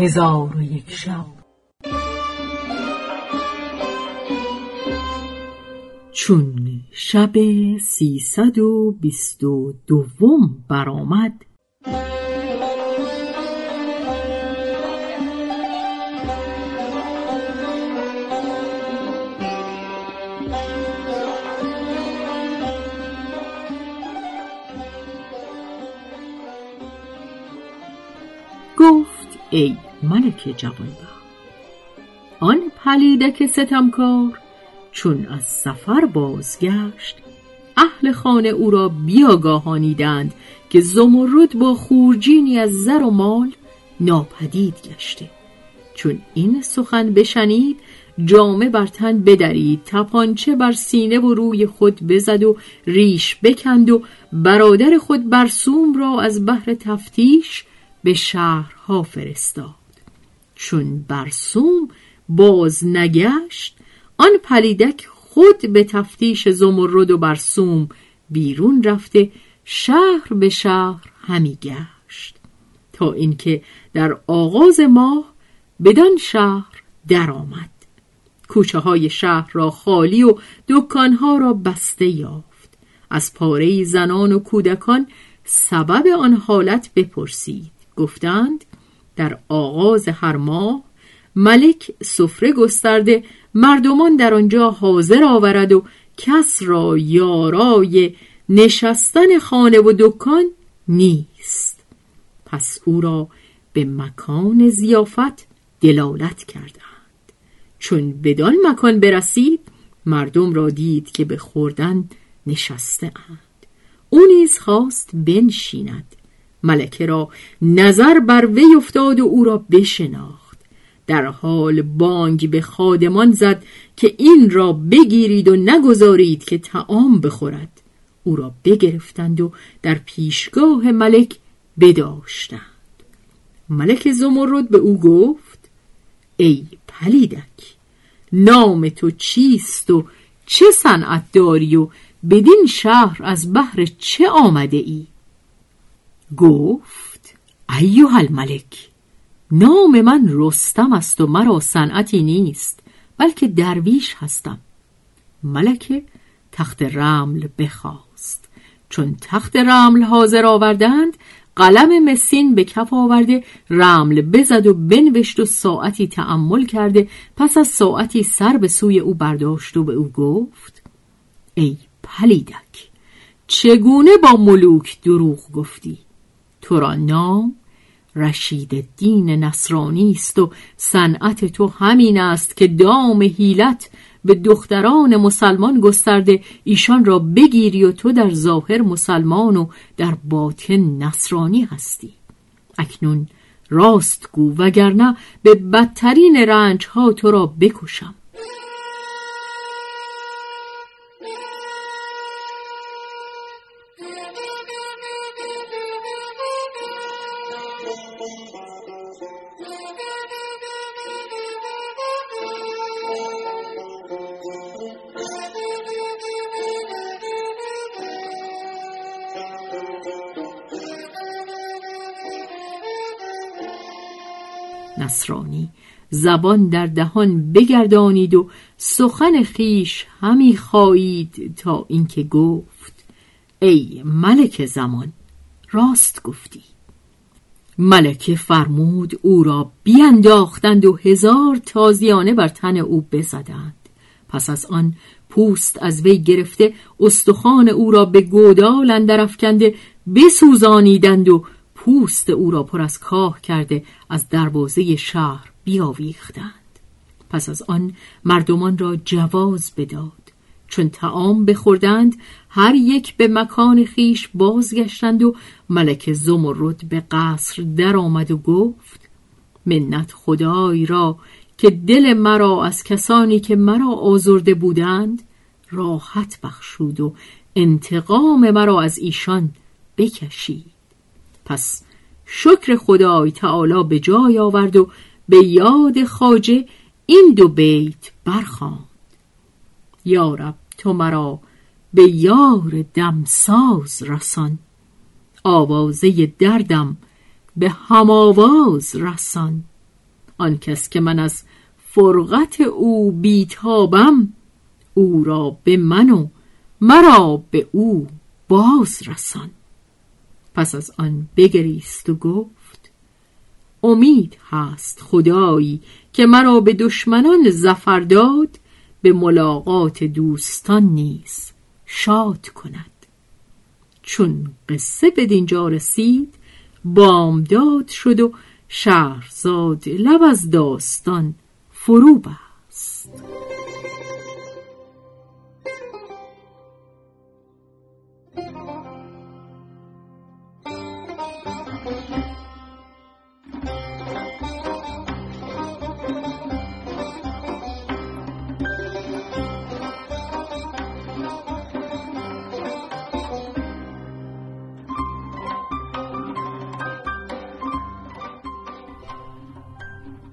هزار و یک شب. چون شب سیصد و بیست و دوم برآمد گفت ای ملک جوانبخت. آن پلیدک ستمکار چون از سفر بازگشت اهل خانه او را بیاگاهانیدند که زمرد با خورجینی از زر و مال ناپدید گشته. چون این سخن بشنید جامه بر تن بدرید تپانچه بر سینه و روی خود بزد و ریش بکند و برادر خود برسوم را از بحر تفتیش به شهرها فرستاد. چون برسوم باز نگشت آن پلیدک خود به تفتیش زمرد و برسوم بیرون رفته شهر به شهر همی گشت. تا اینکه در آغاز ماه بدان شهر درآمد. کوچه های شهر را خالی و دکانها را بسته یافت. از پاره زنان و کودکان سبب آن حالت بپرسید. گفتند در آغاز هر ماه ملک سفره گسترده مردمان در آنجا حاضر آورد و کس را یارای نشستن خانه و دکان نیست. پس او را به مکان زیافت دلالت کردند. چون بدان مکان برسید مردم را دید که به خوردن نشسته اند. او نیز خواست بنشیند. ملکه را نظر بر وی افتاد و او را بشناخت. در حال بانگ به خادمان زد که این را بگیرید و نگذارید که تعام بخورد. او را بگرفتند و در پیشگاه ملک بداشتند. ملک زمرد به او گفت ای پلیدک نام تو چیست و چه صنعت داری و بدین شهر از بحر چه آمده ای؟ گفت ایوه الملک نام من رستم است و مرا صنعتی نیست بلکه درویش هستم. ملکه تخت رمل بخواست چون تخت رمل حاضر آوردند قلم مسین به کف آورده رمل بزد و بنوشت و ساعتی تأمل کرده پس از ساعتی سر به سوی او برداشت و به او گفت ای پلیدک چگونه با ملوک دروغ گفتی؟ تو را نام رشید دین نصرانی است و صنعت تو همین است که دام هیلت به دختران مسلمان گسترده ایشان را بگیری و تو در ظاهر مسلمان و در باطن نصرانی هستی. اکنون راست گو وگرنه به بدترین رنج ها تو را بکشم. نصرانی. زبان در دهان بگردانید و سخن خیش همی خواهید تا اینکه گفت. ای ملک زمان راست گفتی. ملکه فرمود او را بیانداختند و هزار تازیانه بر تن او بزدند. پس از آن پوست از وی گرفته استخوان او را به گودال اندر افکنده بسوزانیدند و پوست او را پر از کاه کرده از دروازه شهر بیاویختند. پس از آن مردمان را جواز بداد. چون تعام بخوردند هر یک به مکان خیش بازگشتند و ملک زمرد به قصر درآمد و گفت منت خدای را که دل مرا از کسانی که مرا آزرده بودند راحت بخشود و انتقام مرا از ایشان بکشید. پس شکر خدای تعالی به جای آورد و به یاد خاجه این دو بیت برخواند یارب تو مرا به یار دمساز رسان. آوازه دردم به هم آواز رسان. آن کس که من از فرقت او بیتابم او را به من و مرا به او باز رسان. پس از آن بگریست و گفت امید هست خدایی که مرا به دشمنان زفر داد به ملاقات دوستان نیز شاد کند. چون قصه به دینجا رسید بامداد شد و شهرزاد لب از داستان فرو بست.